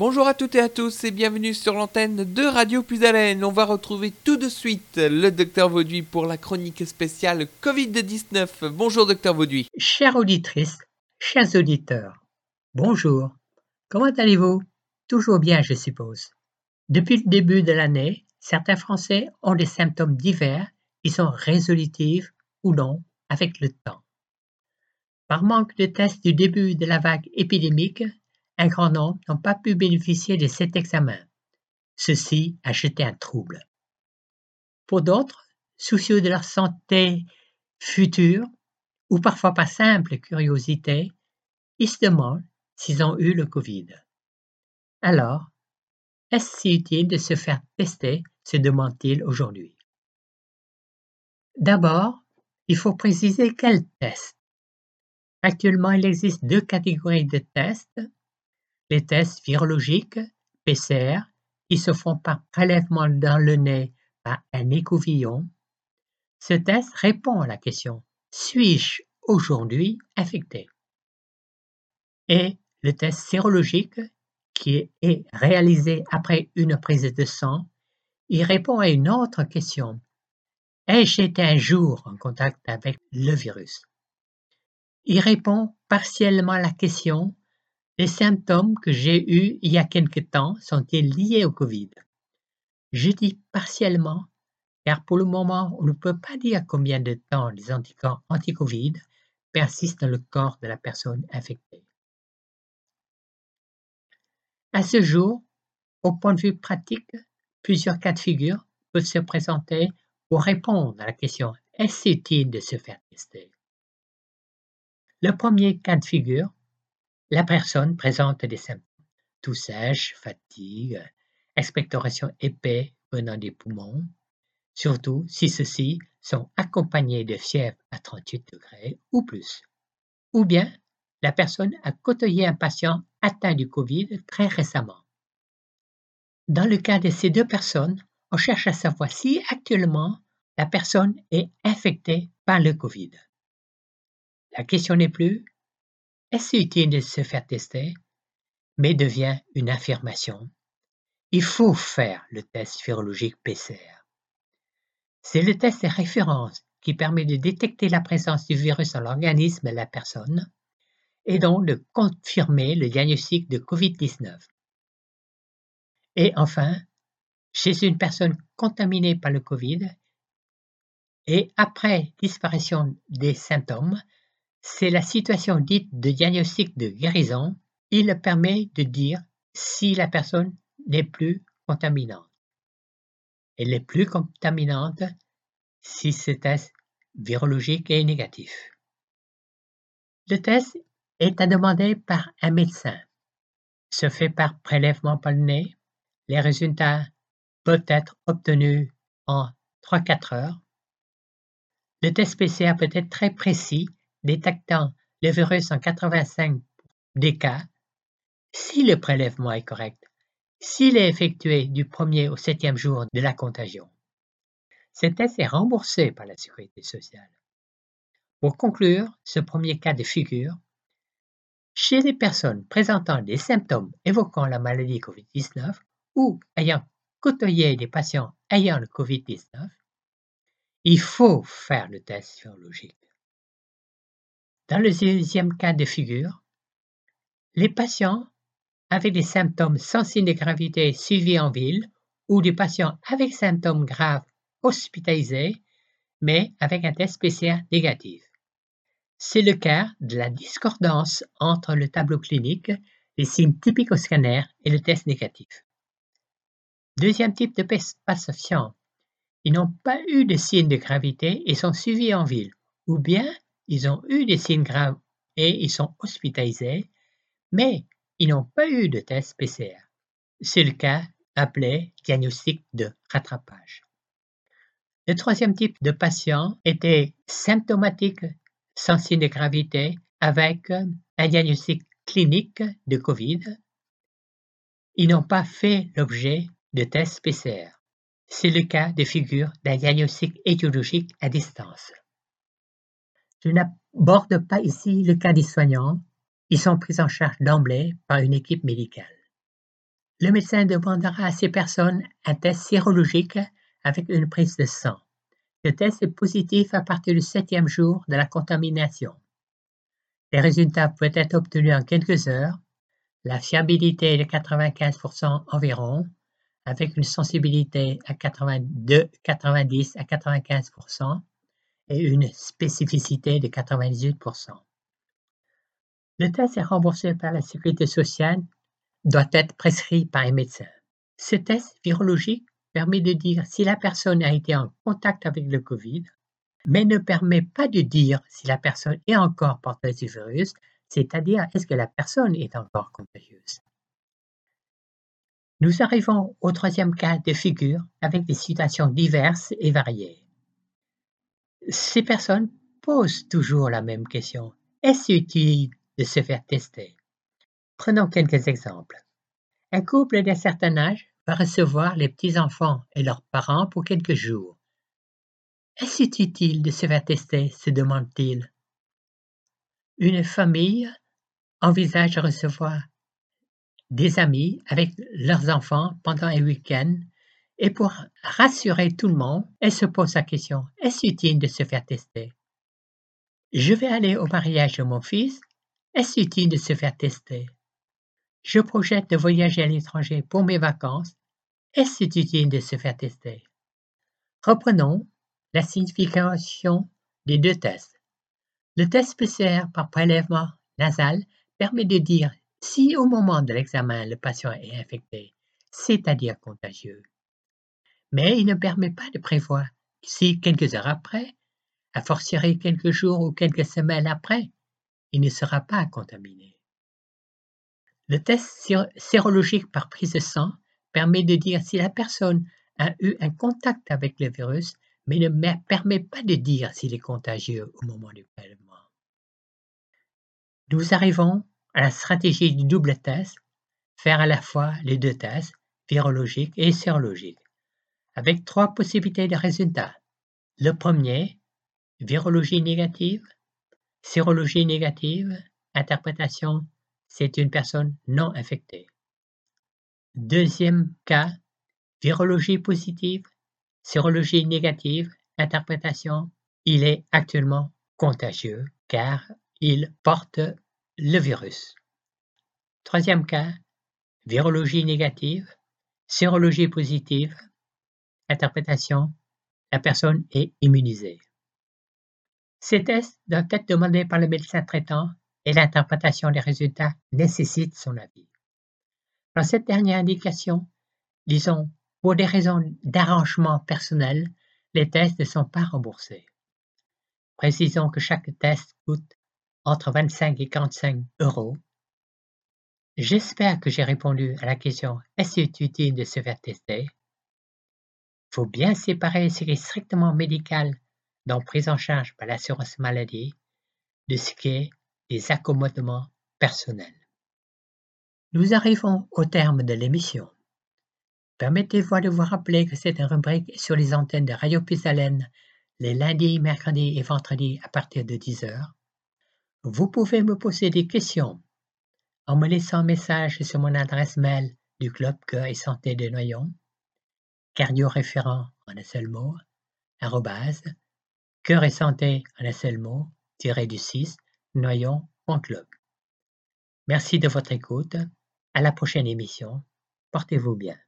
Bonjour à toutes et à tous et bienvenue sur l'antenne de Radio Plus Haleine. On va retrouver tout de suite le docteur Vauduit pour la chronique spéciale Covid-19. Bonjour docteur Vauduit. Chère auditrice, chers auditeurs, bonjour. Comment allez-vous? Toujours bien, je suppose. Depuis le début de l'année, certains Français ont des symptômes divers qui sont résolutifs ou non avec le temps. Par manque de tests du début de la vague épidémique, un grand nombre n'ont pas pu bénéficier de cet examen. Ceci a jeté un trouble. Pour d'autres, soucieux de leur santé future, ou parfois par simple curiosité, ils se demandent s'ils ont eu le Covid. Alors, est-ce si utile de se faire tester se demande-t-il aujourd'hui? D'abord, il faut préciser quel test. Actuellement, il existe deux catégories de tests les tests virologiques, PCR, qui se font par prélèvement dans le nez par un écouvillon, ce test répond à la question Suis-je aujourd'hui infecté? Et le test sérologique, qui est réalisé après une prise de sang, il répond à une autre question. Ai-je été un jour en contact avec le virus? Il répond partiellement à la question les symptômes que j'ai eus il y a quelque temps sont-ils liés au Covid? Je dis partiellement, car pour le moment, on ne peut pas dire combien de temps les anticorps anti-Covid persistent dans le corps de la personne infectée. À ce jour, au point de vue pratique, plusieurs cas de figure peuvent se présenter pour répondre à la question est-ce utile de se faire tester? Le premier cas de figure la personne présente des symptômes tout sèche, fatigue, expectoration épais venant des poumons, surtout si ceux-ci sont accompagnés de fièvre à 38 degrés ou plus. Ou bien la personne a côtoyé un patient atteint du Covid très récemment. Dans le cas de ces deux personnes, on cherche à savoir si actuellement la personne est infectée par le Covid. La question n'est plus est-ce utile de se faire tester? Mais devient une affirmation. Il faut faire le test virologique PCR. C'est le test de référence qui permet de détecter la présence du virus dans l'organisme de la personne et donc de confirmer le diagnostic de COVID-19. Et enfin, chez une personne contaminée par le COVID et après disparition des symptômes, c'est la situation dite de diagnostic de guérison. Il permet de dire si la personne n'est plus contaminante. Elle est plus contaminante si ce test virologique est négatif. Le test est à demander par un médecin. Se fait par prélèvement par le nez. Les résultats peuvent être obtenus en 3-4 heures. Le test PCR peut être très précis détectant le virus en 85 des cas, si le prélèvement est correct, s'il est effectué du premier au septième jour de la contagion. Ce test est remboursé par la sécurité sociale. Pour conclure ce premier cas de figure, chez les personnes présentant des symptômes évoquant la maladie COVID-19 ou ayant côtoyé des patients ayant le COVID-19, il faut faire le test sérologique. Dans le deuxième cas de figure, les patients avec des symptômes sans signe de gravité suivis en ville ou des patients avec symptômes graves hospitalisés mais avec un test PCR négatif. C'est le cas de la discordance entre le tableau clinique, les signes typiques au scanner et le test négatif. Deuxième type de patients, ils n'ont pas eu de signes de gravité et sont suivis en ville, ou bien ils ont eu des signes graves et ils sont hospitalisés, mais ils n'ont pas eu de test PCR. C'est le cas appelé diagnostic de rattrapage. Le troisième type de patient était symptomatique sans signe de gravité avec un diagnostic clinique de COVID. Ils n'ont pas fait l'objet de tests PCR. C'est le cas de figure d'un diagnostic étiologique à distance. Je n'aborde pas ici le cas des soignants, ils sont pris en charge d'emblée par une équipe médicale. Le médecin demandera à ces personnes un test sérologique avec une prise de sang. Ce test est positif à partir du septième jour de la contamination. Les résultats peuvent être obtenus en quelques heures. La fiabilité est de 95% environ, avec une sensibilité à 82, 90 à 95% et une spécificité de 98%. Le test est remboursé par la sécurité sociale, doit être prescrit par un médecin. Ce test virologique permet de dire si la personne a été en contact avec le Covid, mais ne permet pas de dire si la personne est encore porteuse du virus, c'est-à-dire est-ce que la personne est encore contagieuse. Nous arrivons au troisième cas de figure avec des situations diverses et variées. Ces personnes posent toujours la même question. Est-ce utile de se faire tester? Prenons quelques exemples. Un couple d'un certain âge va recevoir les petits-enfants et leurs parents pour quelques jours. Est-ce utile de se faire tester? se demande-t-il. Une famille envisage de recevoir des amis avec leurs enfants pendant un week-end et pour rassurer tout le monde, elle se pose la question, est-ce utile de se faire tester? Je vais aller au mariage de mon fils, est-ce utile de se faire tester? Je projette de voyager à l'étranger pour mes vacances, est-ce utile de se faire tester? Reprenons la signification des deux tests. Le test PCR par prélèvement nasal permet de dire si au moment de l'examen le patient est infecté, c'est-à-dire contagieux. Mais il ne permet pas de prévoir si quelques heures après, à fortiori quelques jours ou quelques semaines après, il ne sera pas contaminé. Le test sérologique par prise de sang permet de dire si la personne a eu un contact avec le virus, mais ne permet pas de dire s'il est contagieux au moment du prélèvement. Nous arrivons à la stratégie du double test, faire à la fois les deux tests, virologiques et sérologiques, avec trois possibilités de résultats. Le premier, virologie négative, sérologie négative, interprétation, c'est une personne non infectée. Deuxième cas, virologie positive, sérologie négative, interprétation, il est actuellement contagieux car il porte le virus. Troisième cas, virologie négative, sérologie positive, interprétation, la personne est immunisée. Ces tests doivent être demandés par le médecin traitant et l'interprétation des résultats nécessite son avis. Dans cette dernière indication, disons, pour des raisons d'arrangement personnel, les tests ne sont pas remboursés. Précisons que chaque test coûte entre 25 et 45 euros. J'espère que j'ai répondu à la question est-ce utile de se faire tester? Faut bien séparer ce qui est strictement médical, donc prise en charge par l'assurance maladie, de ce qui est des accommodements personnels. Nous arrivons au terme de l'émission. Permettez-moi de vous rappeler que cette rubrique est sur les antennes de Radio Pisalène les lundis, mercredis et vendredis à partir de 10 heures vous pouvez me poser des questions en me laissant un message sur mon adresse mail du Club Cœur et Santé de Noyon, cardio-référent en un seul mot, arrobase, cœur et santé en un seul mot, tiré du 6, noyon.club. Merci de votre écoute. À la prochaine émission. Portez-vous bien.